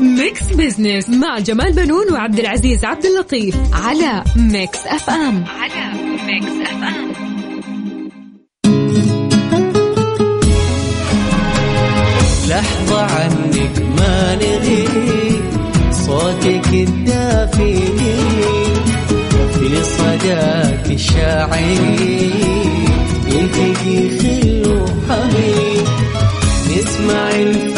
ميكس بزنس مع جمال بنون وعبد العزيز عبد اللطيف على ميكس اف ام. على ميكس اف ام. لحظة عنك ما نغيب صوتك الدافي في صداك الشاعري يلتقي خل وحبيب نسمع الفن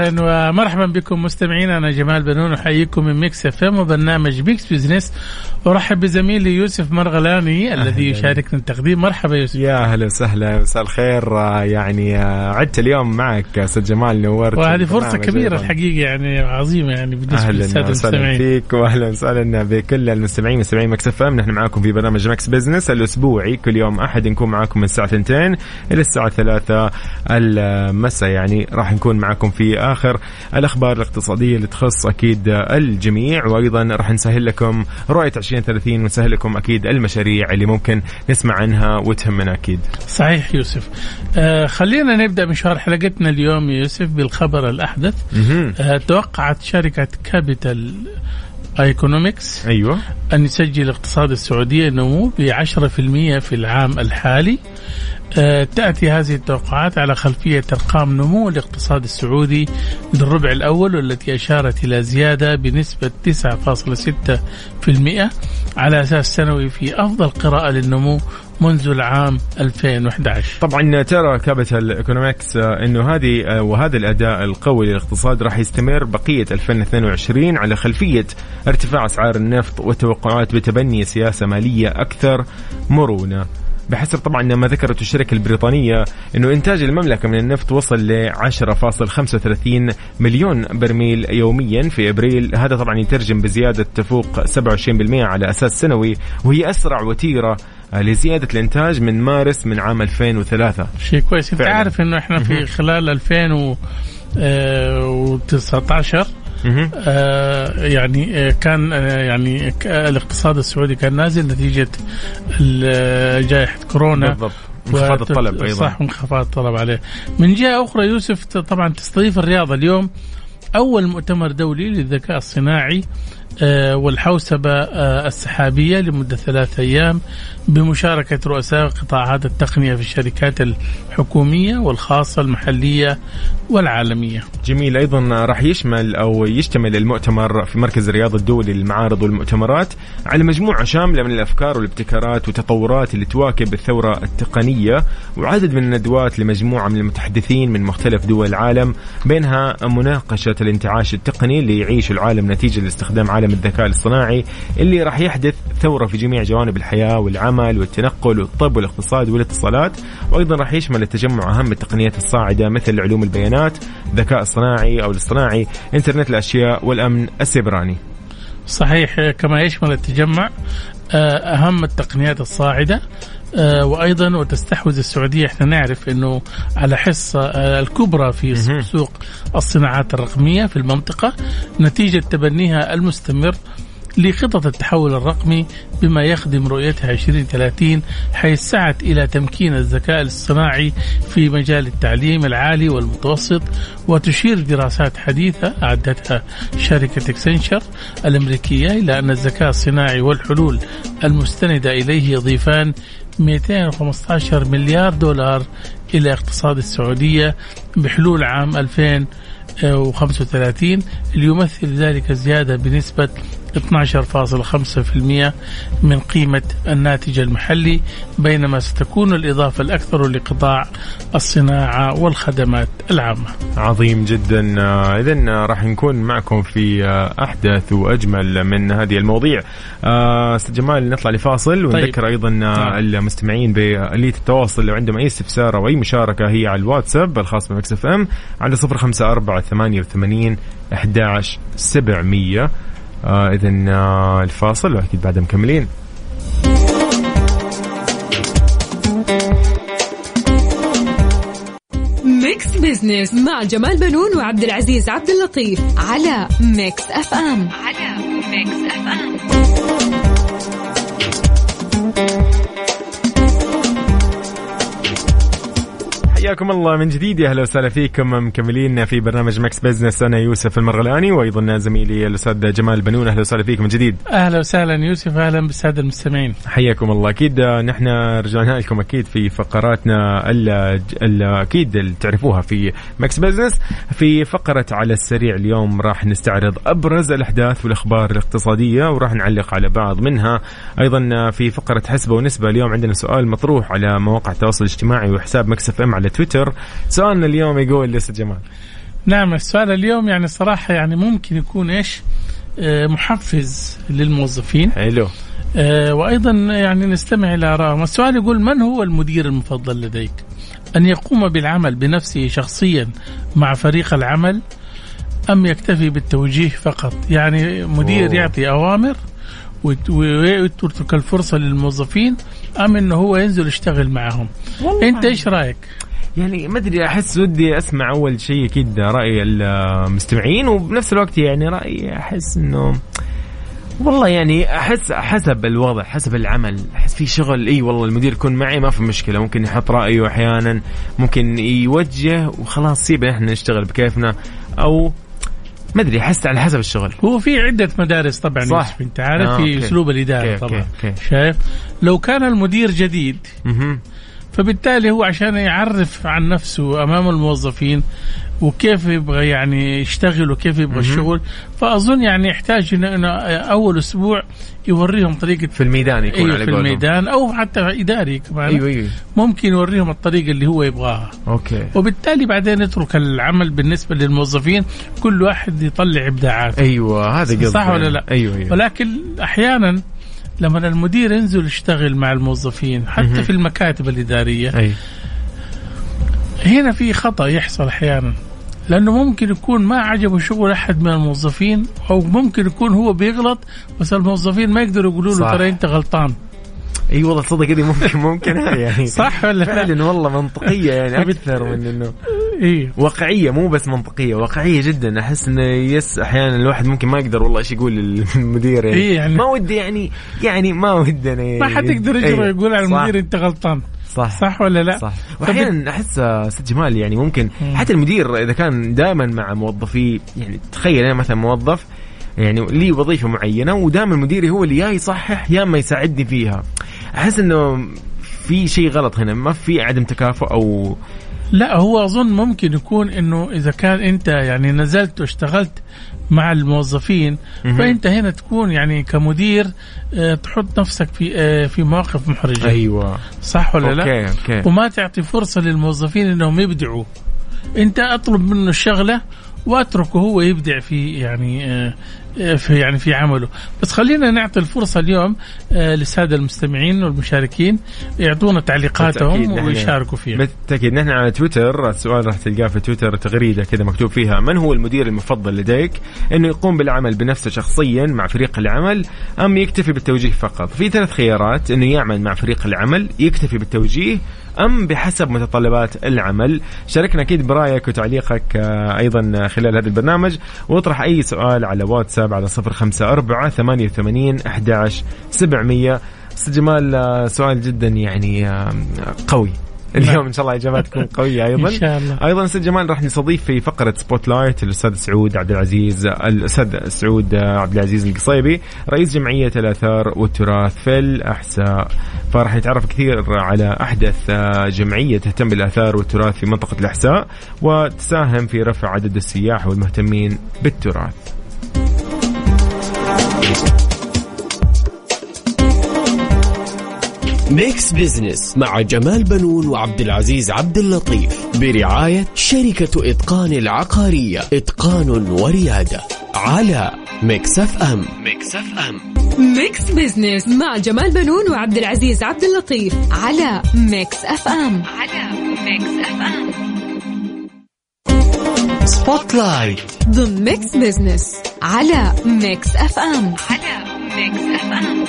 أهلا ومرحبا بكم مستمعينا أنا جمال بنون أحييكم من ميكس إف إم وبرنامج ميكس بزنس. أرحب بزميلي يوسف مرغلاني الذي يشاركنا التقديم. مرحبا يوسف. يا أهلا وسهلا. مساء الخير. آه، يعني آه، عدت اليوم معك أستاذ جمال نورت. وهذه فرصة كبيرة. الحقيقة يعني عظيمة يعني بالنسبة للسادة أهلا وسهلا المستمعين. فيك واهلا وسهلا بكل المستمعين مستمعين مكس إف إم. نحن معاكم في برنامج مكس بزنس الأسبوعي. كل يوم أحد نكون معاكم من الساعة 2 إلى الساعة 3 المساء. يعني راح نكون معاكم في آخر الأخبار الاقتصادية اللي تخص أكيد الجميع. وأيضا راح نسهل لكم رؤية 2030 ونسهل لكم أكيد المشاريع اللي ممكن نسمع عنها وتهمنا أكيد. صحيح يوسف. آه خلينا نبدأ مشوار حلقتنا اليوم يوسف بالخبر الأحدث. آه توقعت شركة Capital Economics أيوه. أن يسجل الاقتصاد السعودي نمو ب 10% في العام الحالي. آه، تأتي هذه التوقعات على خلفية أرقام نمو الاقتصاد السعودي للربع الأول والتي أشارت إلى زيادة بنسبة 9.6% على أساس سنوي في أفضل قراءة للنمو منذ العام 2011 طبعا ترى Capital Economics إنه هذه آه، وهذا الأداء القوي للاقتصاد راح يستمر بقية 2022 على خلفية ارتفاع أسعار النفط والتوقعات بتبني سياسة مالية أكثر مرونة. بحسب طبعا ما ذكرت الشركة البريطانية إنه إنتاج المملكة من النفط وصل ل 10.35 مليون برميل يوميا في أبريل، هذا طبعا يترجم بزيادة تفوق 27% على أساس سنوي وهي أسرع وتيرة آه، لزيادة الإنتاج من مارس من عام 2003 شيء كويس. أنت. عارف إنه إحنا في خلال 2019 مهم. آه، يعني آه، كان آه، يعني الاقتصاد السعودي كان نازل نتيجة ال- جائحة كورونا. بالضبط. انخفاض الطلب أيضا. صح انخفاض الطلب عليه. من جهة أخرى يوسف طبعا تستضيف الرياضة اليوم أول مؤتمر دولي للذكاء الصناعي. آه، والحوسبة آه، السحابية لمدة ثلاثة أيام بمشاركة رؤساء قطاعات التقنية في الشركات الحكومية والخاصة المحلية والعالمية. جميل. أيضا راح يشمل أو يشتمل المؤتمر في مركز الرياض الدولي للمعارض والمؤتمرات على مجموعة شاملة من الأفكار والابتكارات والتطورات اللي تواكب الثورة التقنية وعدد من الندوات لمجموعة من المتحدثين من مختلف دول العالم بينها مناقشة الانتعاش التقني اللي يعيشه العالم نتيجة لاستخدام عالم الذكاء الاصطناعي اللي راح يحدث ثورة في جميع جوانب الحياة والعمل والتنقل والطب والاقتصاد والاتصالات وأيضا راح يشمل التجمع أهم التقنيات الصاعدة مثل علوم البيانات الذكاء الصناعي أو الاصطناعي إنترنت الأشياء والأمن السيبراني. صحيح كما يشمل التجمع آه، أهم التقنيات الصاعدة آه، وأيضا وتستحوذ السعودية إحنا نعرف أنه على حصة آه، الكبرى في. سوق الصناعات الرقمية في المنطقة نتيجة تبنيها المستمر لخطط التحول الرقمي بما يخدم رؤيتها 2030 حيث سعت إلى تمكين الذكاء الاصطناعي في مجال التعليم العالي والمتوسط وتشير دراسات حديثة أعدتها شركة اكسنشر الأمريكية إلى أن الذكاء الصناعي والحلول المستندة إليه يضيفان 215 مليار دولار إلى اقتصاد السعودية بحلول عام 2035 ليمثل ذلك زيادة بنسبة 12.5% من قيمة الناتج المحلي بينما ستكون الإضافة الأكثر لقطاع الصناعة والخدمات العامة. عظيم جدا. آه، اذا آه، راح نكون معكم في آه، أحدث وأجمل من هذه المواضيع. أستاذ جمال نطلع لفاصل ونذكر أيضا آه، المستمعين باليه التواصل. لو عندهم أي استفسار أو أي مشاركة هي على الواتساب الخاص بمكس إف إم على 054 88 11 700 آه اذا آه الفاصل وأكيد بعدها مكملين. ميكس بزنس مع جمال بنون وعبد العزيز عبد اللطيف على ميكس اف ام على ميكس اف ام حياكم الله من جديد. يا أهلا وسهلا فيكم. مكملين في برنامج مكس بزنس أنا يوسف المرغلاني وأيضا زميلي الأستاذ جمال بنون. أهلا وسهلا فيكم من جديد. أهلا وسهلا يوسف. أهلا بالسادة المستمعين. حياكم الله. أكيد نحن رجعنا لكم أكيد في فقراتنا أكيد اللي تعرفوها في مكس بزنس في فقرة على السريع اليوم راح نستعرض أبرز الأحداث والأخبار الاقتصادية وراح نعلق على بعض منها. أيضا في فقرة حسبة ونسبة اليوم عندنا سؤال مطروح على مواقع التواصل الاجتماعي وحساب مكس اف ام على تويتر سؤالنا اليوم يقول أستاذ جمال. نعم السؤال اليوم يعني صراحة يعني ممكن يكون إيش؟ آه، محفز للموظفين. حلو. آه، وأيضا يعني نستمع إلى آرائهم. السؤال يقول من هو المدير المفضل لديك؟ أن يقوم بالعمل بنفسه شخصيا مع فريق العمل أم يكتفي بالتوجيه فقط؟ يعني مدير أوه. يعطي أوامر ويت- ويترك الفرصة للموظفين أم أنه هو ينزل يشتغل معهم. أنت إيش رأيك؟ يعني ما أدري أحس ودي أسمع أول شيء أكيد رأي المستمعين وبنفس الوقت يعني رأيي أحس إنه والله يعني أحس حسب الوضع حسب العمل أحس في شغل إي والله المدير يكون معي ما في مشكلة ممكن يحط رأيه أحيانا ممكن يوجه وخلاص سيبه إحنا نشتغل بكيفنا أو ما أدري أحس على حسب الشغل هو في عدة مدارس طبعا صح. يوسف انت عارف آه، في. أسلوب الإدارة طبعا okay، okay. شايف لو كان المدير جديد. فبالتالي هو عشان يعرف عن نفسه أمام الموظفين وكيف يبغى يعني يشتغل وكيف يبغى الشغل. فأظن يعني يحتاج انه أول أسبوع يوريهم طريقة في الميدان يكون أيوه على في قولهم. الميدان أو حتى إداري كمان. أيوه أيوه. ممكن يوريهم الطريقة اللي هو يبغاها. أوكي. وبالتالي بعدين يترك العمل بالنسبة للموظفين كل واحد يطلع إبداعاته. أيوه هذا صح ولا لا؟ أيوه أيوه. ولكن أحيانا لما المدير ينزل يشتغل مع الموظفين حتى. في المكاتب الإدارية أي هنا في خطأ يحصل أحيانا لأنه ممكن يكون ما عجبه شغل أحد من الموظفين أو ممكن يكون هو بيغلط بس الموظفين ما يقدروا يقولوا له. ترى أنت غلطان إي والله تصدق هذه ممكن ممكن يعني. صح ولا لا؟ فعلا والله منطقية يعني أكثر من إنه إيه واقعية مو بس منطقية واقعية جدا. أحس إنه يس أحيانا الواحد ممكن ما يقدر والله إيش يقول للمدير يعني, إيه يعني- ما ودي يعني يعني ما ودنا يعني ما حد يقدر إيه. يقول على المدير أنت غلطان. صح. صح ولا لا؟ صح. واحيانا أحس ست جمال يعني ممكن حتى المدير إذا كان دائما مع موظفيه يعني تخيل أنا مثلا موظف يعني لي وظيفة معينة ودائما مديري هو اللي يا يصحح يا ما يساعدني فيها. أحس إنه في شيء غلط هنا ما في عدم تكافؤ أو لا هو أظن ممكن يكون إنه إذا كان أنت يعني نزلت واشتغلت مع الموظفين. فأنت هنا تكون يعني كمدير آه، تحط نفسك في آه، في مواقف محرجة أيوه صح ولا لا؟ okay okay وما تعطي فرصة للموظفين إنهم يبدعوا أنت أطلب منه الشغلة وأتركه هو يبدع في يعني آه، في يعني في عمله بس خلينا نعطي الفرصة اليوم آه، للسادة المستمعين والمشاركين يعطونا تعليقاتهم ويشاركوا فيها بالتأكيد نحن على تويتر السؤال راح تلقاه في تويتر تغريدة كذا مكتوب فيها من هو المدير المفضل لديك؟ إنه يقوم بالعمل بنفسه شخصيا مع فريق العمل أم يكتفي بالتوجيه فقط؟ في ثلاث خيارات إنه يعمل مع فريق العمل، يكتفي بالتوجيه أم بحسب متطلبات العمل. شاركنا أكيد برأيك وتعليقك آه، أيضا خلال هذا البرنامج. واطرح أي سؤال على واتساب على صفر خمسة أربعة ثمانية وثمانين أحداش سبعمية. أستاذ جمال سؤال جدا يعني قوي. اليوم إن شاء الله اجابات تكون قوية أيضا. إن شاء الله. أيضا أستاذ جمال راح نستضيف في فقرة Spotlight الأستاذ سعود عبد العزيز الأستاذ سعود عبد العزيز القصيبي رئيس جمعية الآثار والتراث في الأحساء. فراح نتعرف كثير على أحدث جمعية تهتم بالآثار والتراث في منطقة الأحساء وتساهم في رفع عدد السياح والمهتمين بالتراث. Mix Business مع جمال بنون وعبد العزيز عبد اللطيف برعاية شركة إتقان العقارية. إتقان وريادة على Mix FM Mix FM Mix Business مع جمال بنون وعبد العزيز عبد اللطيف على Mix FM على Mix FM Spotlight ضمن Mix Business على Mix FM على Mix FM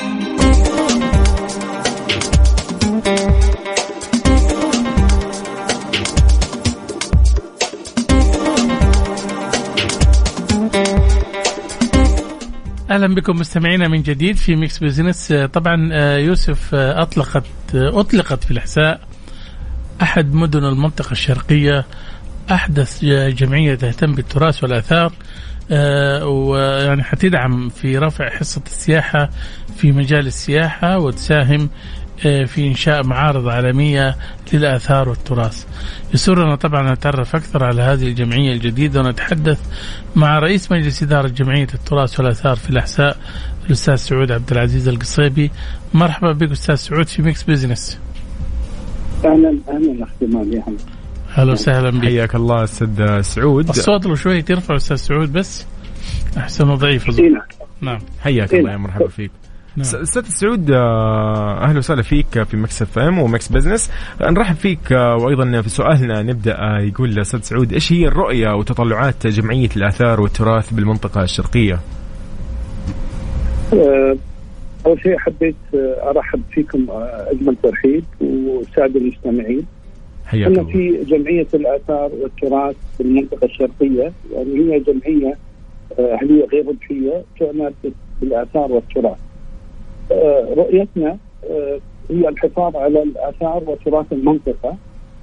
أهلا بكم مستمعينا من جديد في Mix Business طبعا آه، يوسف آه، أطلقت آه، أطلقت في الإحساء أحد مدن المنطقة الشرقية أحدث جمعية تهتم بالتراث والآثار ويعني حتدعم في رفع حصة السياحة في مجال السياحة وتساهم في إنشاء معارض عالمية للآثار والتراث. يسرنا طبعا نتعرف أكثر على هذه الجمعية الجديدة ونتحدث مع رئيس مجلس إدارة جمعية التراث والآثار في الأحساء الأستاذ سعود عبد العزيز القصيبي. مرحبا بك أستاذ سعود في Mix Business. أهلا أهلا اخ جمال يا هلا أهلا وسهلا بك. حياك الله أستاذ سعود الصوت لو شوي ترفع أستاذ سعود بس أحسن ضعيف نعم حياك الله يا مرحبا فيك نعم. أستاذ سعود آه، أهلا وسهلا فيك في Mix FM و Mix Business نرحب فيك آه، وأيضا في سؤالنا نبدأ آه، يقول أستاذ سعود إيش هي الرؤية وتطلعات جمعية الآثار والتراث بالمنطقة الشرقية؟ أول شيء حبيت أرحب فيكم أجمل ترحيب والساده المستمعين حياك إحنا الله في جمعية الآثار والتراث في المنطقة الشرقية يعني هي جمعية أهلية غير ربحيه تعنى بالآثار والتراث. آه، رؤيتنا آه، هي الحفاظ على الآثار وتراث المنطقة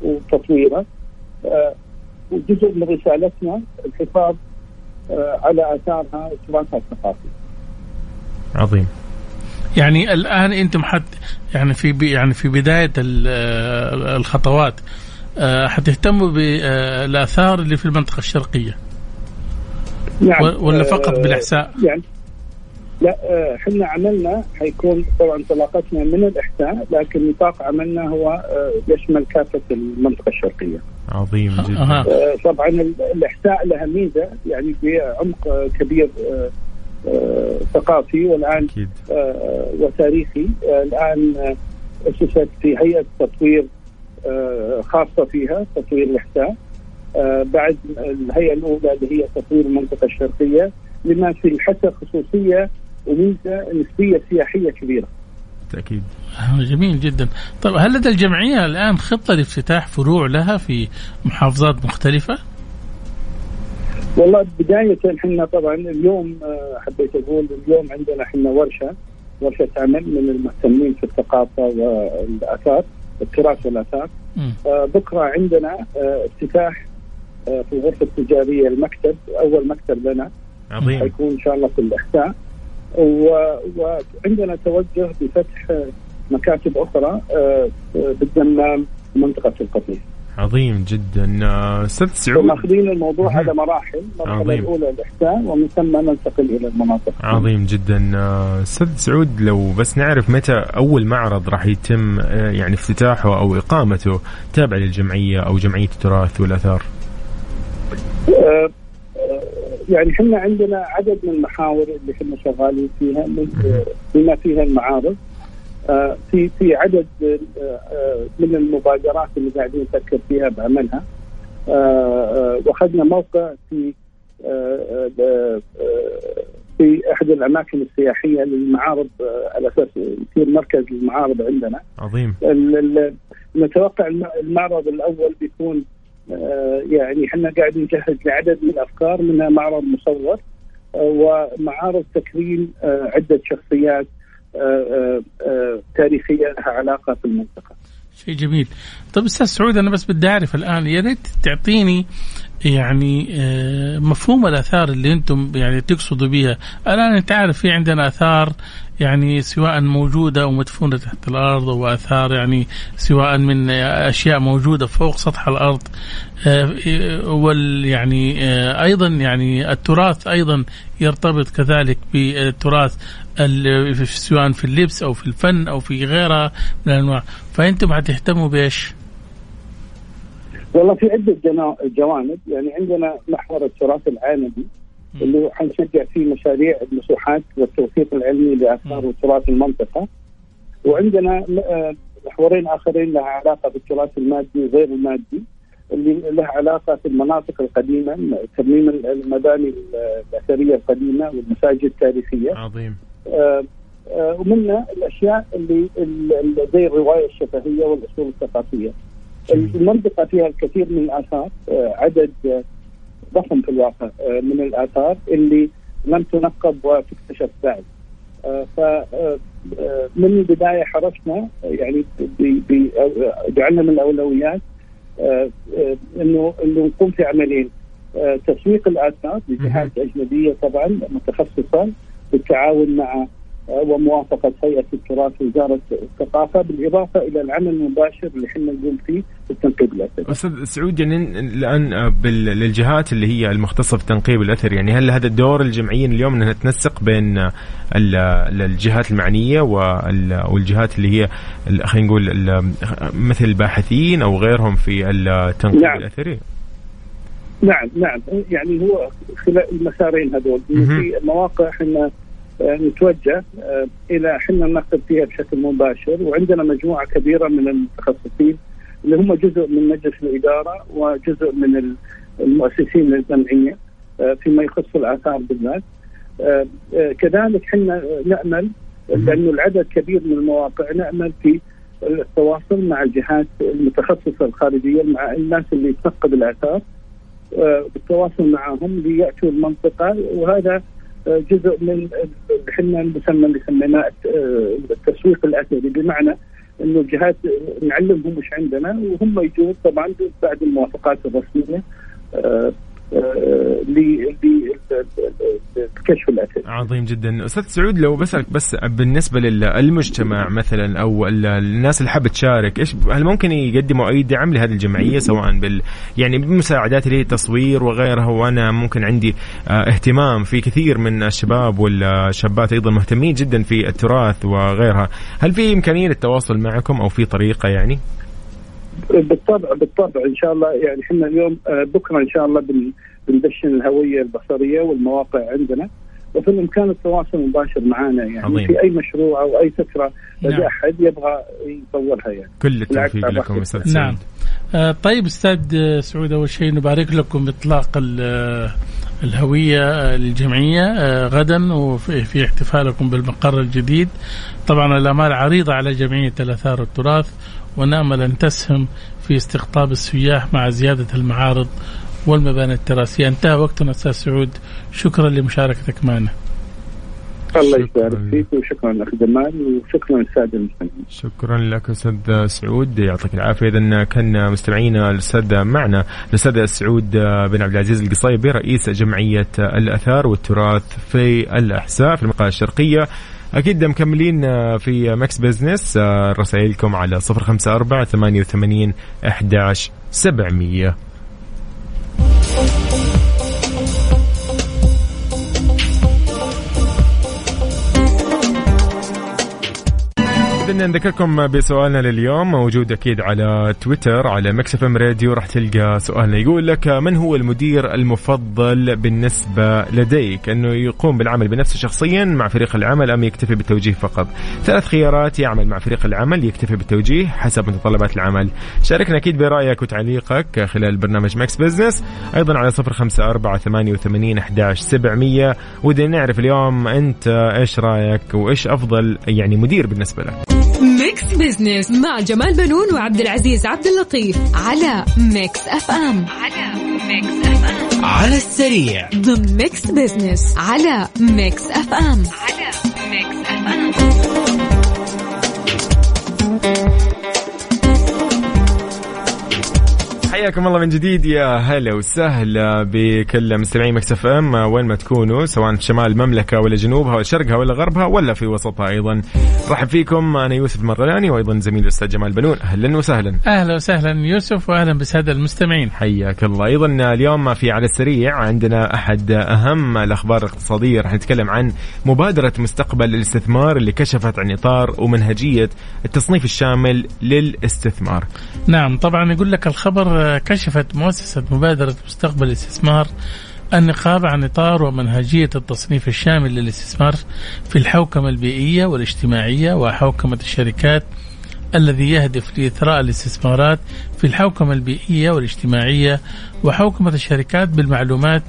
وتطويره آه، وجزء من رسالتنا الحفاظ على آثارها وتراثها الثقافي. عظيم يعني الآن أنتم حت يعني في يعني في بداية ال- الخطوات حتهتموا بالاثار اللي في المنطقة الشرقية نعم ولا فقط بالإحساء؟ يعني لا آه، إحنا عملنا حيكون طبعا انطلاقتنا من الإحساء لكن نطاق عملنا هو آه، يشمل كافة المنطقة الشرقية. عظيم جدا. آه، طبعا ال- الإحساء لها ميزة يعني في عمق آه، كبير آه، آه، ثقافي والآن أكيد آه، وتاريخي آه، الآن آه، أسست في هيئة تطوير آه، خاصة فيها تطوير الإحساء آه، بعد الهيئة الأولى اللي هي تطوير المنطقة الشرقية لما في الحسا خصوصية وميزه نسبية سياحية كبيرة. بالتأكيد. آه، جميل جدا. طيب هل لدى الجمعية الآن خطة لافتتاح فروع لها في محافظات مختلفة؟ والله بداية إحنا طبعا اليوم آه، حبيت أقول اليوم عندنا إحنا ورشة ورشة عمل من المهتمين في الثقافة والآثار التراث والآثار. آه، بكرة عندنا افتتاح في الغرفة التجارية المكتب أول مكتب لنا. عظيم. حيكون إن شاء الله في الأحساء. وعندنا توجه بفتح مكاتب أخرى آه، آه، بالدمام منطقة القطيف عظيم جدا. آه، أستاذ سعود. ماخذين الموضوع مهم. على مراحل المرحله. الأولى الإحسان ومن ثم ننتقل إلى المناطق. عظيم جدا. أستاذ سعود لو بس نعرف متى أول معرض راح يتم يعني افتتاحه أو إقامته تابع للجمعية أو جمعية التراث والآثار؟ يعني إحنا عندنا عدد من المحاور اللي إحنا شغالين فيها بما فيها المعارض. آه، في في عدد آه، آه، من المبادرات اللي قاعدين نفكر فيها بعملها وأخذنا موقع في في أحد الأماكن السياحية للمعارض على أساس يصير مركز للمعارض عندنا. عظيم. نتوقع الم- المعرض الأول بيكون يعني إحنا قاعد نجهز لعدد من الأفكار منها معرض مصور آه، ومعارض تكريم آه، عدة شخصيات آه، آه، آه، تاريخية لها علاقة في المنطقة. شيء جميل طيب أستاذ سعود أنا بس بدي أعرف الآن يا ريت تعطيني يعني آه، مفهوم الآثار اللي أنتم يعني تقصدوا بها الآن أنت عارف في عندنا آثار يعني سواء موجودة أو مدفونة تحت الأرض واثار يعني سواء من أشياء موجودة فوق سطح الأرض. آه، وال يعني آه، أيضا يعني التراث أيضا يرتبط كذلك بالتراث ال- سواء في اللبس أو في الفن أو في غيرها من الأنواع. فأنتم حتهتموا بإيش؟ والله في جنا- جوانب. يعني عندنا محور التراث العالمي. اللي هو حنشجع فيه مشاريع المسوحات والتوثيق العلمي لاثار وتراث المنطقة. وعندنا م- آه، محورين آخرين لها علاقة بالتراث المادي وغير المادي اللي لها علاقة في المناطق القديمة ترميم المباني الأثرية القديمة والمساجد التاريخية. عظيم. آه، آه، ومنها الأشياء اللي اللي زي الرواية الشفهية والأصول الثقافية. المنطقة فيها الكثير من الآثار آه، عدد آه، ضخم في الواقع آه، من الآثار اللي لم تنقب وتكتشف بعد. آه، ف آه، من البداية حرصنا يعني جعلنا من الأولويات إنه إنه نقوم في عملين تسويق الآثار بجهات أجنبية طبعا متخصصة بالتعاون مع وموافقة هيئة التراث وزارة الثقافة بالإضافة إلى العمل المباشر اللي إحنا نقوم فيه في التنقيب الأثري. أستاذ سعود يعني الآن للجهات اللي هي المختصة في تنقيب الأثر يعني هل هذا الدور الجمعيه اليوم انها تنسق بين ال- ال- الجهات المعنية وال- والجهات اللي هي خلينا نقول مثل الباحثين أو غيرهم في التنقيب نعم. الأثري؟ نعم نعم يعني هو خلال المسارين هذول. في مواقع إحنا نتوجه آه، إلى إحنا ننقب فيها بشكل مباشر. وعندنا مجموعة كبيرة من المتخصصين اللي هم جزء من مجلس الإدارة وجزء من ال- المؤسسين للجمعيه آه، فيما يخص الآثار بالذات. آه، كذلك إحنا نأمل لأنه العدد كبير من المواقع نأمل في التواصل مع الجهات المتخصصة الخارجية مع الناس اللي تنقب الآثار بالتواصل معهم ليأتوا المنطقة. وهذا جزء من إحنا نسمى اللي سميناه آه، التسويق الأثري. بمعنى إنه الجهات آه، نعلمهم وش عندنا وهم يجون طبعا بعد الموافقات الرسمية ل- ل- للكشف الاثري. عظيم جدا. أستاذ سعود لو بسألك بس بالنسبة للمجتمع مثلا أو ال- الناس اللي حابة تشارك إيش هل ممكن يقدموا أي دعم لهذه الجمعية؟ سواء بال يعني بمساعدات اللي هي التصوير وغيرها وأنا ممكن عندي آه، اهتمام في كثير من الشباب والشابات أيضا مهتمين جدا في التراث وغيرها. هل في إمكانية للتواصل معكم أو في طريقة يعني؟ بالطبع بالطبع إن شاء الله يعني إحنا اليوم آه، بكرة إن شاء الله بن- بندشن الهوية البصرية والمواقع عندنا وفي الإمكان التواصل مباشر معنا يعني عظيم. في أي مشروع أو أي فكرة لدى نعم. أحد يبغى يطورها يعني. كل التوفيق لكم. أستاذ نعم سعود آه، طيب أستاذ سعود أول شيء نبارك لكم باطلاق ال- آه، الهوية الجمعية آه، غدا وفي في احتفالكم بالمقر الجديد طبعا الأمال عريضة على جمعية الآثار والتراث ونامل ان تسهم في استقطاب السياح مع زيادة المعارض والمباني التراثية. انتهى وقتنا أستاذ سعود. شكرا لمشاركتك معنا. الله شكراً. يبارك فيك وشكرا اخ جمال وشكرا للسادة المستمعين. شكرا لك أستاذ سعود. يعطيك العافية. اذا كان مستمعينا الأستاذ معنا الأستاذ سعود بن عبد العزيز القصيبي رئيس جمعية الأثار والتراث في الاحساء في المنطقة الشرقية. أكيد مكملين في Mix Business رسائلكم على 054 88 11 700 خلينا نذكركم بسؤالنا لليوم موجود أكيد على تويتر على Mix FM Radio راح تلقى سؤالنا. يقول لك من هو المدير المفضل بالنسبة لديك؟ إنه يقوم بالعمل بنفسه شخصيا مع فريق العمل أم يكتفي بالتوجيه فقط؟ ثلاث خيارات يعمل مع فريق العمل يكتفي بالتوجيه حسب متطلبات العمل. شاركنا أكيد برأيك وتعليقك خلال برنامج Mix Business. أيضا على صفر خمسة أربعة ثمانية وثمانين أحداش سبعمية. ودنا نعرف اليوم أنت إيش رأيك وإيش أفضل يعني مدير بالنسبة لك؟ Mix Business مع جمال بنون وعبد العزيز عبد اللطيف على Mix FM. على Mix FM. على السريع. ضمن Mix Business على Mix FM. على Mix FM. حياكم الله من جديد يا هلا وسهلا بكل مستمعي Mix FM. وين ما تكونوا سواء في شمال المملكة ولا جنوبها ولا شرقها ولا غربها ولا في وسطها أيضا. نرحب فيكم أنا يوسف المرغلاني وأيضا زميلي الأستاذ جمال بنون. أهلا وسهلا. أهلا وسهلا يوسف واهلا بالساده المستمعين. حياك الله. أيضا اليوم في على السريع عندنا أحد أهم الأخبار الاقتصادية. راح نتكلم عن مبادرة مستقبل الاستثمار اللي كشفت عن إطار ومنهجية التصنيف الشامل للاستثمار. نعم طبعا يقول لك الخبر كشفت مؤسسة مبادرة مستقبل الاستثمار النقابة عن إطار ومنهجية التصنيف الشامل للاستثمار في الحوكمة البيئية والاجتماعية وحوكمة الشركات الذي يهدف لإثراء الاستثمارات في الحوكمة البيئية والاجتماعية وحوكمة الشركات بالمعلومات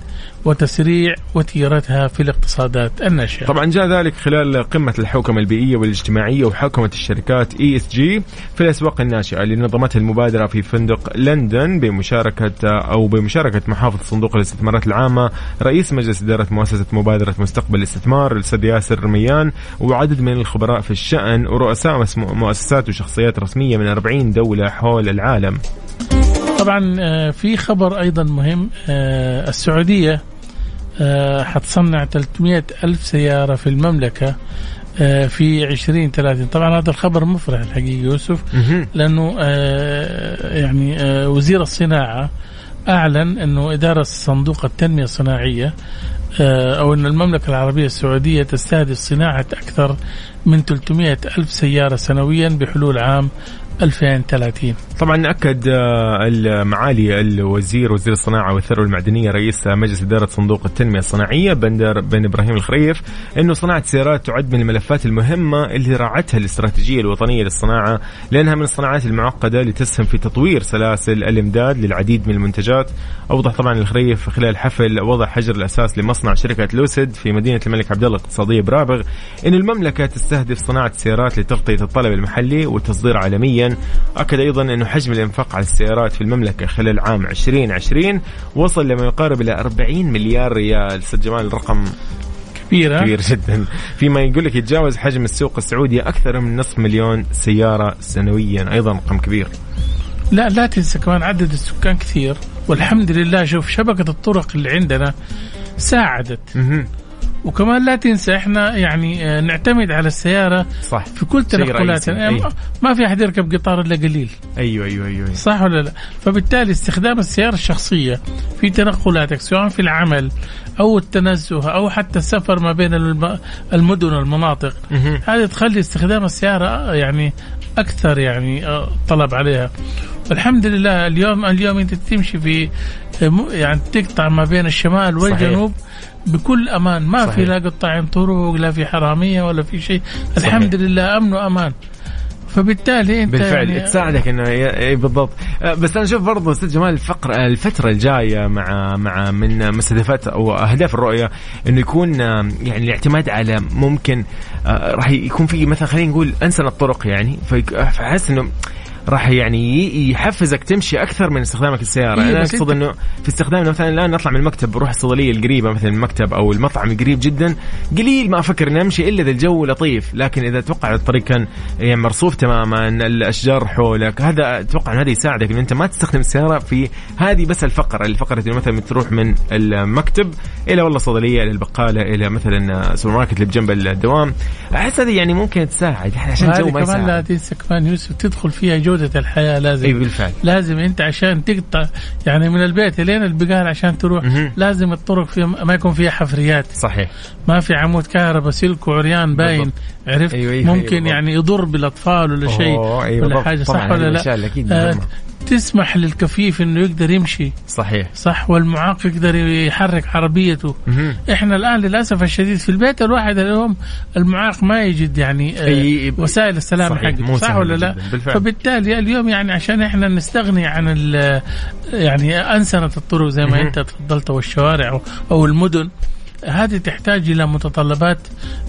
وتسريع وتيرتها في الاقتصادات الناشئة. طبعا جاء ذلك خلال قمة الحوكمة البيئية والاجتماعية وحوكمة الشركات ESG في الأسواق الناشئة اللي نظمتها المبادرة في فندق لندن بمشاركة أو بمشاركة محافظ صندوق الاستثمارات العامة رئيس مجلس إدارة مؤسسة مبادرة مستقبل الاستثمار الأستاذ ياسر الرميان وعدد من الخبراء في الشأن ورؤساء مؤسسات وشخصيات رسمية من 40 دولة حول العالم. طبعا آه، في خبر أيضا مهم آه، السعودية آه، حتصنع 300 ألف سيارة في المملكة في 2030 طبعا هذا الخبر مفرح الحقيقة يوسف لأنه يعني وزير الصناعة أعلن أنه إدارة صندوق التنمية الصناعية أو أن المملكة العربية السعودية تستهدف صناعة أكثر من 300 ألف سيارة سنويا بحلول عام 2030 طبعا أكد آه، المعالي الوزير وزير الصناعة والثروة المعدنية رئيس مجلس إدارة صندوق التنمية الصناعية بندر بن إبراهيم الخريف إنه صناعة السيارات تعد من الملفات المهمة اللي راعتها الاستراتيجية الوطنية للصناعة لأنها من الصناعات المعقدة اللي تسهم في تطوير سلاسل الإمداد للعديد من المنتجات. أوضح طبعا الخريف خلال حفل وضع حجر الأساس لمصنع شركة لوسيد في مدينة الملك عبد الله الاقتصادية برابغ إن المملكة تستهدف صناعة السيارات لتغطية الطلب المحلي والتصدير عالميا. أكد أيضا انه حجم الإنفاق على السيارات في المملكة خلال عام 2020 وصل لما يقارب إلى 40 مليار ريال. أستاذ جمال الرقم كبيرة كبير جدا. فيما يقول لك يتجاوز حجم السوق السعودي أكثر من نصف مليون سيارة سنويا. أيضا رقم كبير. لا لا تنسى كمان عدد السكان كثير. والحمد لله شوف شبكة الطرق اللي عندنا ساعدت. وكمان لا تنسى إحنا يعني آه، نعتمد على السيارة صح. في كل تنقلاتنا. يعني ما في أحد يركب قطار إلا قليل. أيوه أيوه أيوه, أيوة. صح ولا لا؟ فبالتالي استخدام السيارة الشخصية في تنقلاتك سواء في العمل أو التنزه أو حتى السفر ما بين الم- المدن والمناطق. هذه تخلي استخدام السيارة آه، يعني أكثر يعني آه، طلب عليها. والحمد لله اليوم اليوم أنت تمشي في يعني تقطع ما بين الشمال والجنوب بكل أمان. ما صحيح. في لا قطاعين طرق لا في حرامية ولا في شيء. الحمد لله امن وامان فبالتالي أنت بالفعل يعني تساعدك إنه إي بالضبط. أه، بس أنا أشوف برضه أستاذ جمال الفقر الفترة الجاية مع مع من مستهدفات أو أهداف الرؤية إنه يكون آه، يعني الاعتماد على ممكن آه، راح يكون في مثلا خلينا نقول انسن الطرق يعني. فأحس إنه راح يعني يحفزك تمشي أكثر من استخدامك السيارة. إيه، أنا أقصد إنه في استخدام مثلا الآن نطلع من المكتب بروح الصيدلية القريبة مثلا المكتب أو المطعم القريب جدا قليل ما أفكر إني أمشي إلا إذا الجو لطيف. لكن إذا أتوقع الطريق كان يعني مرصوف تماما الأشجار حولك هذا أتوقع هذا يساعدك إن أنت ما تستخدم السيارة في هذه بس الفقرة. الفقرة اللي مثلا تروح من المكتب إلى والله صيدلية إلى البقالة إلى مثلا سوبر ماركت اللي بجنب الدوام. أحس هذه يعني ممكن تساعد عشان الجو ما كمان لا يساعد. تنسى كمان يوسف تدخل فيها جو جودة الحياة لازم أي بالفعل لازم أنت عشان تقطع يعني من البيت لين البقال عشان تروح مهم. لازم الطرق فيها ما يكون فيها حفريات صحيح ما في عمود كهرباء سلك وعريان باين بالضبط. عرفت أيوة، أيوة، ممكن بالضبط. يعني يضر بالأطفال ولا شيء أيوة ولا. حاجة صح ولا الأشياء لا آه. تسمح للكفيف إنه يقدر يمشي صحيح صح والمعاق يقدر يحرك عربيته مهم. إحنا الآن للأسف الشديد في البيت الواحد اليوم المعاق ما يجد يعني آه، أي- وسائل السلام صحيح، حقه صح ولا لا بالفعل. فبالتالي اليوم يعني عشان إحنا نستغني عن ال- يعني أنسنة الطرق زي ما مهم. أنت تفضلت والشوارع أو المدن هذه تحتاج إلى متطلبات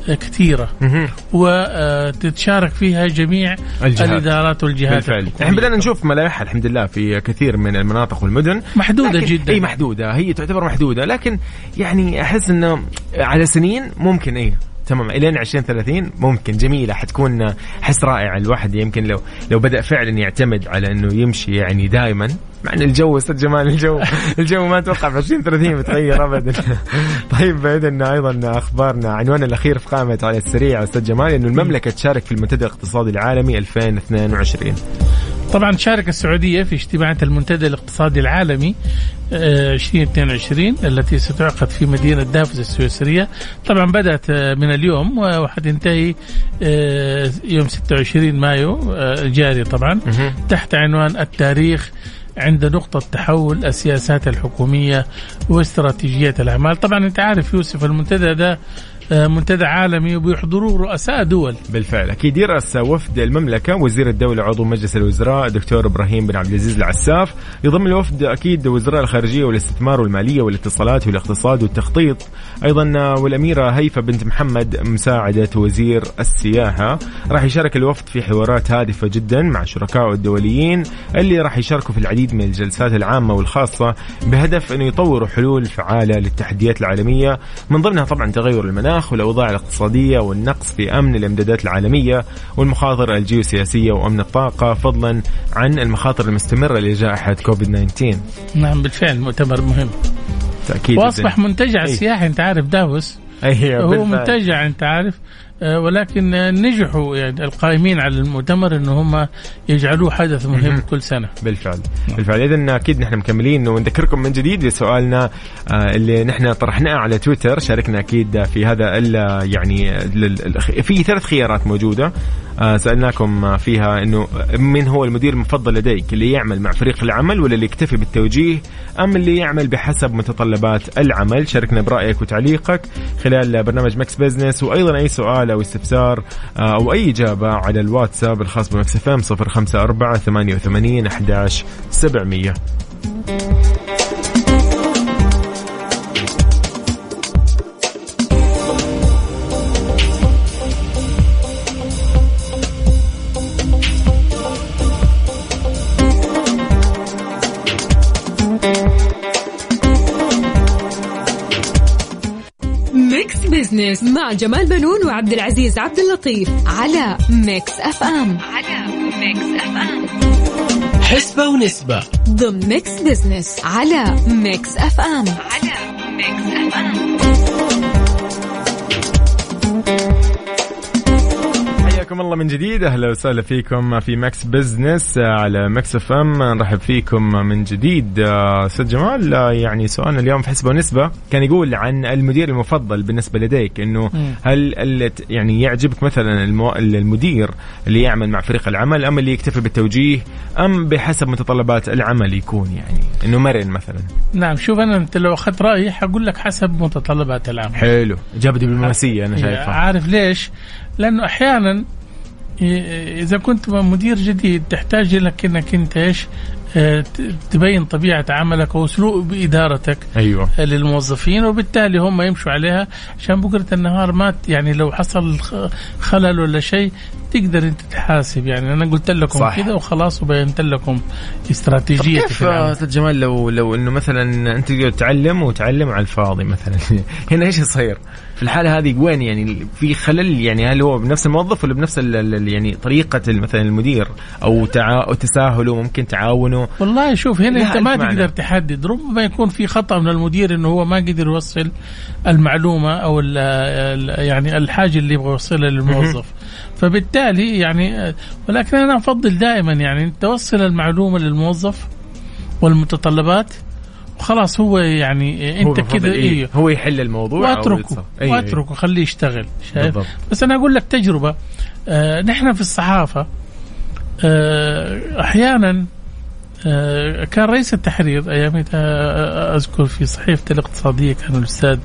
آه، كثيرة. مهم. وتتشارك فيها جميع الجهات. الإدارات والجهات. إحنا بدأنا نشوف ملامح الحمد لله في كثير من المناطق والمدن. محدودة لكن جدا. إي محدودة. هي تعتبر محدودة. لكن يعني أحس إنه على سنين ممكن إي. تمام إلين 2030 ممكن. جميلة حتكون حس رائعه الواحد يمكن لو لو بدأ فعلا يعتمد على إنه يمشي يعني دائما مع إن الجو أستاذ جمال الجو الجو ما أتوقع في 2030 بيتغير ابدا. طيب اذا أيضا أخبارنا عنواننا الأخير في قائمة على السريع أستاذ جمال إنه المملكة تشارك في المنتدى الاقتصادي العالمي 2022 طبعا شارك السعودية في اجتماعات المنتدى الاقتصادي العالمي آه، 2022 التي ستعقد في مدينة دافوس السويسرية. طبعا بدأت آه، من اليوم وحتنتهي آه، يوم 26 مايو آه، الجاري طبعا. تحت عنوان التاريخ عند نقطة تحول السياسات الحكومية واستراتيجية الأعمال. طبعا أنت عارف يوسف المنتدى ده آه، منتدى عالمي وبيحضروه رؤساء دول. بالفعل. أكيد يرأس وفد المملكة وزير الدولة عضو مجلس الوزراء دكتور إبراهيم بن عبد العزيز العساف. يضم الوفد أكيد وزراء الخارجية والاستثمار والمالية والاتصالات والاقتصاد والتخطيط. أيضا والأميرة هيفا بنت محمد مساعدة وزير السياحة. راح يشارك الوفد في حوارات هادفة جدا مع شركائه الدوليين اللي راح يشاركوا في العديد من الجلسات العامة والخاصة بهدف إنه يطوروا حلول فعالة للتحديات العالمية. من ضمنها طبعا تغير المناخ والأوضاع الاقتصادية والنقص في أمن الإمدادات العالمية والمخاطر الجيوسياسية وأمن الطاقة فضلا عن المخاطر المستمرة لجائحة كوفيد 19 نعم بالفعل مؤتمر مهم. تأكيد وأصبح منتجع أي. سياحي أنت عارف دافوس أيوه هو بالفعل. منتجع أنت عارف؟ ولكن آه، نجحوا يعني القائمين على المؤتمر إن هم يجعلوه حدث مهم. كل سنة. بالفعل. بالفعل. اذا أكيد نحن مكملين. ونذكركم من جديد بسؤالنا آه، اللي نحن طرحناه على تويتر. شاركنا أكيد في هذا يعني في ثلاث خيارات موجودة. آه، سألناكم فيها إنه من هو المدير المفضل لديك؟ اللي يعمل مع فريق العمل ولا اللي يكتفي بالتوجيه؟ أم اللي يعمل بحسب متطلبات العمل؟ شاركنا برأيك وتعليقك خلال برنامج Mix Business وأيضا أي سؤال أو استفسار آه، أو أي إجابة على الواتساب الخاص ب Mix FM 054 88 11 700 Mix Business مع جمال بنون وعبد العزيز عبد اللطيف على Mix FM. على Mix FM. حسبة ونسبة. ضمن Mix Business على Mix FM. على Mix FM. حياكم الله من جديد. أهلا وسهلا فيكم في Mix Business على Mix FM. نرحب فيكم من جديد. آه، أستاذ جمال آه، يعني سؤالنا اليوم في حسبة ونسبة. كان يقول عن المدير المفضل بالنسبة لديك إنه هل يعني يعجبك مثلا المو... المدير اللي يعمل مع فريق العمل أم اللي يكتفي بالتوجيه أم بحسب متطلبات العمل يكون يعني إنه مرن مثلا؟ نعم شوف أنا أنت لو أخذت رأيي حقول لك حسب متطلبات العمل. حلو اجابه دبلوماسية أنا شايفها. عارف ليش؟ لأنه أحيانا إذا كنت مدير جديد تحتاج لك انك أنت إيش؟ تبين طبيعة عملك وأسلوب إدارتك أيوه. للموظفين وبالتالي هم يمشوا عليها. عشان بكرة النهار ما يعني لو حصل خلل ولا شيء تقدر أنت تحاسب. يعني أنا قلت لكم صح. كذا وخلاص وبينت لكم استراتيجيتي كيف أستاذ جمال لو لو إنه مثلا أنت تقدر تعلم وتعلم على الفاضي مثلا. هنا إيش يصير؟ في الحالة هذه وين يعني؟ في خلل يعني؟ هل هو بنفس الموظف ولا بنفس يعني طريقة مثلا المدير؟ أو تع... أو تساهله ممكن تعاونه انه والله شوف هنا أنت ما. تقدر تحدد ربما يكون في خطأ من المدير إنه هو ما قدر يوصل المعلومة أو ال ال يعني الحاجة اللي يبغى يوصلها للموظف فبالتالي يعني ولكن أنا أفضل دائما يعني توصل المعلومة للموظف والمتطلبات وخلاص هو يعني أنت كذا إيه؟ أيوه هو يحل الموضوع وأتركه. أيوه، أيوه. وأتركه خليه يشتغل شايف بالضبط. بس أنا أقول لك تجربة آه نحن في الصحافة آه أحيانا كان رئيس التحرير اياميتها آه، أذكر في صحيفة الاقتصادية كان الأستاذ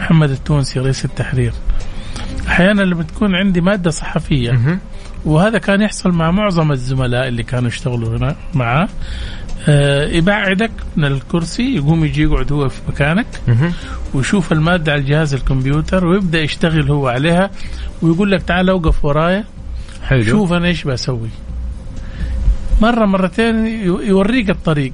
محمد التونسي رئيس التحرير أحيانا لما تكون عندي مادة صحفية. وهذا كان يحصل مع معظم الزملاء اللي كانوا يشتغلوا هنا معاه آه يبعدك من الكرسي يقوم يجي يقعد هو في مكانك. ويشوف المادة على جهاز الكمبيوتر ويبدأ يشتغل هو عليها ويقول لك تعال أوقف ورايا حلو شوف أنا إيش بسوي مرة مرتين يوريك الطريق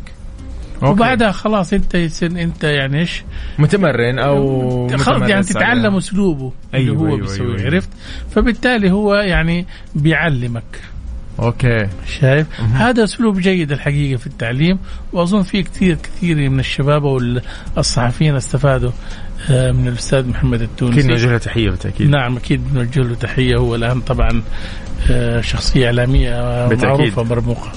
okay. وبعدها خلاص أنت أنت يعني إيش متمرن أو خلاص يعني تتعلم. أسلوبه اللي أيوة، هو أيوة، بيسويه أيوة. عرفت فبالتالي هو يعني بيعلمك okay. شايف؟ هذا أسلوب جيد الحقيقة في التعليم وأظن في كثير كثير من الشباب والصحفيين استفادوا آه، من الأستاذ محمد التونسي. أكيد نوجه له تحية بالتأكيد. نعم أكيد بنوجه له تحية. هو الآن طبعا آه، شخصية إعلامية آه،. معروفة مرموقه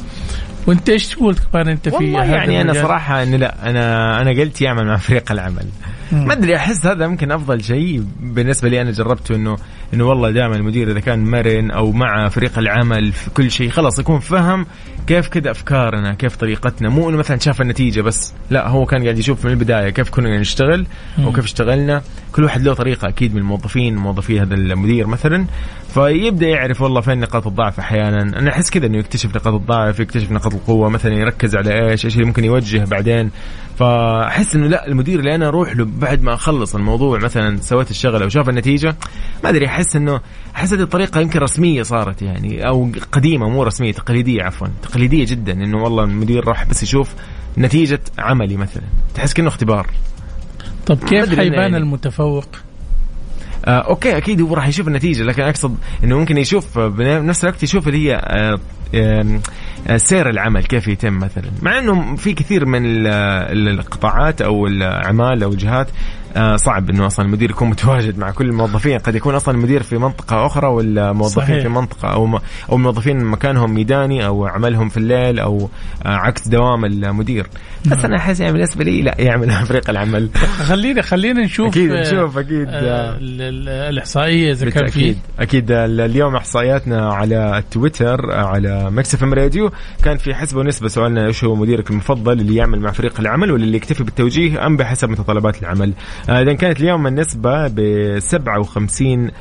وأنت إيش تقول كمان أنت في والله يعني أنا؟ صراحة انه لا أنا أنا قلت يعمل مع فريق العمل. ما أدري أحس هذا ممكن أفضل شيء بالنسبة لي أنا جربته إنه إنه والله دائما المدير إذا كان مرن أو مع فريق العمل في كل شيء خلاص يكون فهم كيف كذا أفكارنا كيف طريقتنا. مو إنه مثلا شاف النتيجة بس لا هو كان قاعد يشوف من البداية كيف كنا نشتغل أو كيف اشتغلنا. كل واحد له طريقة أكيد من الموظفين موظفي هذا المدير مثلا فيبدأ يعرف والله فين نقاط الضعف أحيانا. أنا أحس كذا إنه يكتشف نقاط الضعف يكتشف نقاط القوة مثلا يركز على إيش إيش اللي ممكن يوجه بعدين. فأحس إنه لا المدير اللي أنا أروح له بعد ما أخلص الموضوع مثلا سويت الشغلة وشاف النتيجة ما أدري أحس إنه أحس هذه الطريقة يمكن رسمية صارت يعني أو قديمة مو رسمية تقليدية عفوا تقليدية جدا إنه والله المدير راح بس يشوف نتيجة عملي مثلا. تحس كأنه اختبار. طب كيف حيبان يعني. المتفوق؟ آه أوكي أكيد هو راح يشوف النتيجة لكن أقصد إنه ممكن يشوف آه، بنفس الوقت يشوف اللي هي آه آه آه، سير العمل كيف يتم مثلا مع انه في كثير من ال- القطاعات أو الأعمال أو الجهات آه صعب إنه أصلا المدير يكون متواجد مع كل الموظفين. قد يكون أصلا المدير في منطقة أخرى ولا موظفين صحيح. في منطقة أو م- أو الموظفين مكانهم ميداني أو عملهم في الليل أو آه عكس دوام المدير. بس أنا أحس يعني بالنسبة لي لا يعمل مع فريق العمل. خلينا خلينا نشوف أكيد آه، نشوف،. آه، ال- ال- الإحصائية إذا كان أكيد ال- اليوم إحصائياتنا على التويتر على Mix FM راديو كان في حسبة ونسبة سؤالنا إيش هو مديرك المفضل اللي يعمل مع فريق العمل ولا اللي يكتفي بالتوجيه أم بحسب متطلبات العمل؟ آه، إذا كانت اليوم النسبة ب 57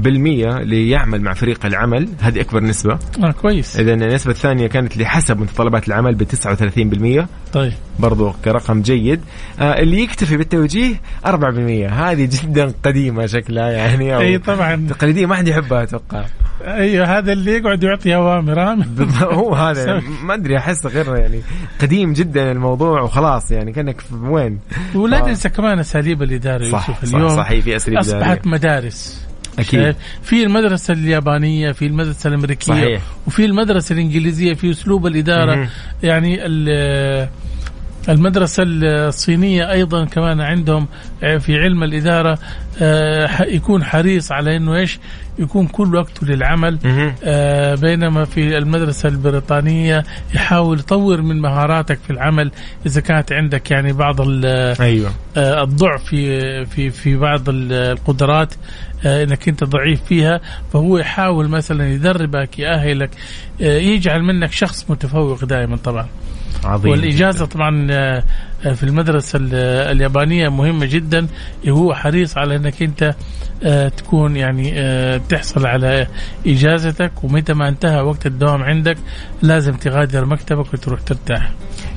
بالمية اللي يعمل مع فريق العمل. هذه أكبر نسبة. آه كويس. إذا النسبة الثانية كانت لحسب متطلبات العمل ب 39% طيب. برضو كرقم جيد. آه اللي يكتفي بالتوجيه 4% هذه جدا قديمة شكلها يعني أو إي طبعا. تقليدية ما حد يحبها أتوقع. أيوه هذا اللي يقعد يعطي أوامر؟ بالضبط، هو هذا ما أدري أحس غير يعني قديم جدا الموضوع وخلاص يعني كأنك وين؟ ولا آه. ننسى كمان أساليب الإدارة صح يوسف صح اليوم. صحيح في أساليب أصبحت. مدارس. أكيد شايف؟ في المدرسة اليابانية في المدرسة الأمريكية صحيح. وفي المدرسة الإنجليزية في أسلوب الإدارة مهم. يعني ال- المدرسة الصينية أيضا كمان عندهم في علم الإدارة آه، يكون حريص على أنه إيش يكون كل وقته للعمل. آه، بينما في المدرسة البريطانية يحاول يطور من مهاراتك في العمل إذا كانت عندك يعني بعض ال- أيوه. آه، الضعف في في في بعض ال- القدرات آه، إنك أنت ضعيف فيها فهو يحاول مثلا يدربك يأهلك آه، يجعل منك شخص متفوق دائما طبعا. عظيم والإجازة طبعا آه، آه، في المدرسة ال- اليابانية مهمة جدا هو حريص على أنك أنت آه، تكون يعني آه، تحصل على إجازتك ومتى ما انتهى وقت الدوام عندك لازم تغادر مكتبك وتروح ترتاح.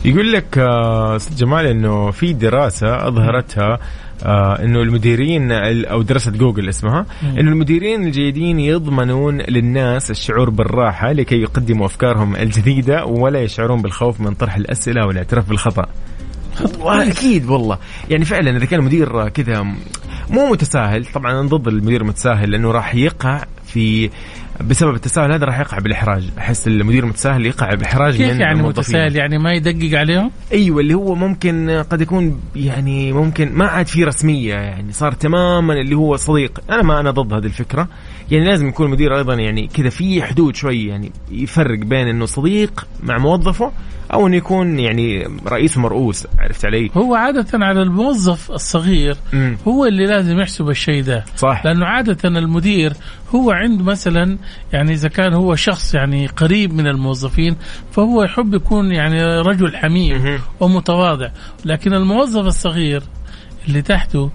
يقول لك آه، أستاذ جمال إنه في دراسة أظهرتها آه إنه المديرين ال- أو دراسة جوجل اسمها إنه المديرين الجيدين يضمنون للناس الشعور بالراحة لكي يقدموا أفكارهم الجديدة ولا يشعرون بالخوف من طرح الأسئلة والإعتراف بالخطأ. أكيد والله. يعني فعلا إذا كان المدير كذا مو متساهل طبعا أنا ضد المدير المتساهل لأنه راح يقع في بسبب التساهل هذا راح يقع بالإحراج. أحس المدير المتساهل يقع بالاحراج كيف يعني. متساهل؟ يعني ما يدقق عليهم؟ أيوه اللي هو ممكن قد يكون يعني ممكن ما عاد في رسمية يعني صار تماما اللي هو صديق. أنا ما أنا ضد هذه الفكرة. يعني لازم يكون المدير أيضا يعني كذا في حدود شوي يعني يفرق بين إنه صديق مع موظفه أو إنه يكون يعني رئيس مرؤوس عرفت علي؟ هو عادة على الموظف الصغير مم. هو اللي لازم يحسب الشيء ده صح لأنه عادة المدير هو عنده مثلا يعني إذا كان هو شخص يعني قريب من الموظفين فهو يحب يكون يعني رجل حميم مهم. ومتواضع لكن الموظف الصغير اللي تحته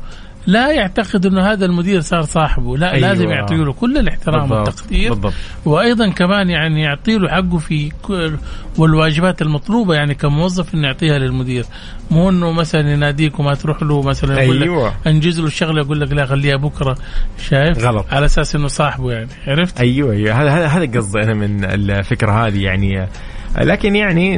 لا يعتقد إنه هذا المدير صار صاحبه. لا أيوة. لازم يعطيه له كل الاحترام بالضبط والتقدير. بالضبط. وأيضا كمان يعني يعطي له حقه في كل- والواجبات المطلوبة يعني كموظف إنه يعطيها للمدير. مو إنه مثلا يناديك وما تروح له مثلا يقول أيوة. لك انجز له الشغلة يقول لك لا خليها بكرة. شايف؟ غلط. على أساس إنه صاحبه يعني. عرفت؟ أيوه أيوه. هذا هذا هذا قصدي أنا من الفكرة هذه يعني. لكن يعني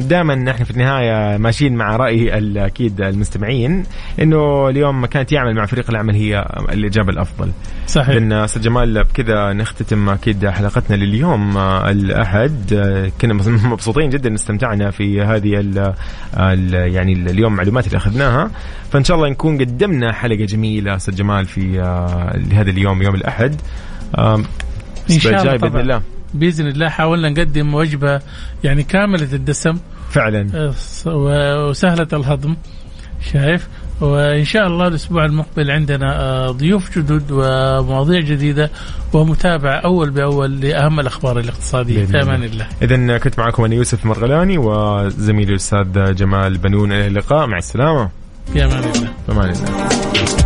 دائما إحنا في النهاية ماشيين مع رأي أكيد المستمعين إنه اليوم كانت يعمل مع فريق العمل هي الإجابة الأفضل. صحيح. اذا أستاذ جمال بكذا نختتم أكيد حلقتنا لليوم. الأحد كنا مبسوطين جدا استمتعنا في هذه ال ال يعني اليوم المعلومات اللي أخذناها. فإن شاء الله نكون قدمنا حلقة جميلة أستاذ جمال في آه، لهذا اليوم يوم الأحد. إن شاء الله الجاي بإذن. الله. بإذن الله حاولنا نقدم وجبة يعني كاملة الدسم. فعلا. و- وسهلة الهضم شايف؟ وإن شاء الله الأسبوع المقبل عندنا آه، ضيوف جدد ومواضيع جديدة ومتابعه أول بأول لأهم الأخبار الاقتصادية. في. أمان الله. اذا كنت معكم أنا يوسف مرغلاني وزميلي الأستاذ جمال بنون إلى اللقاء. مع السلامة. في أمان الله. في أمان الله.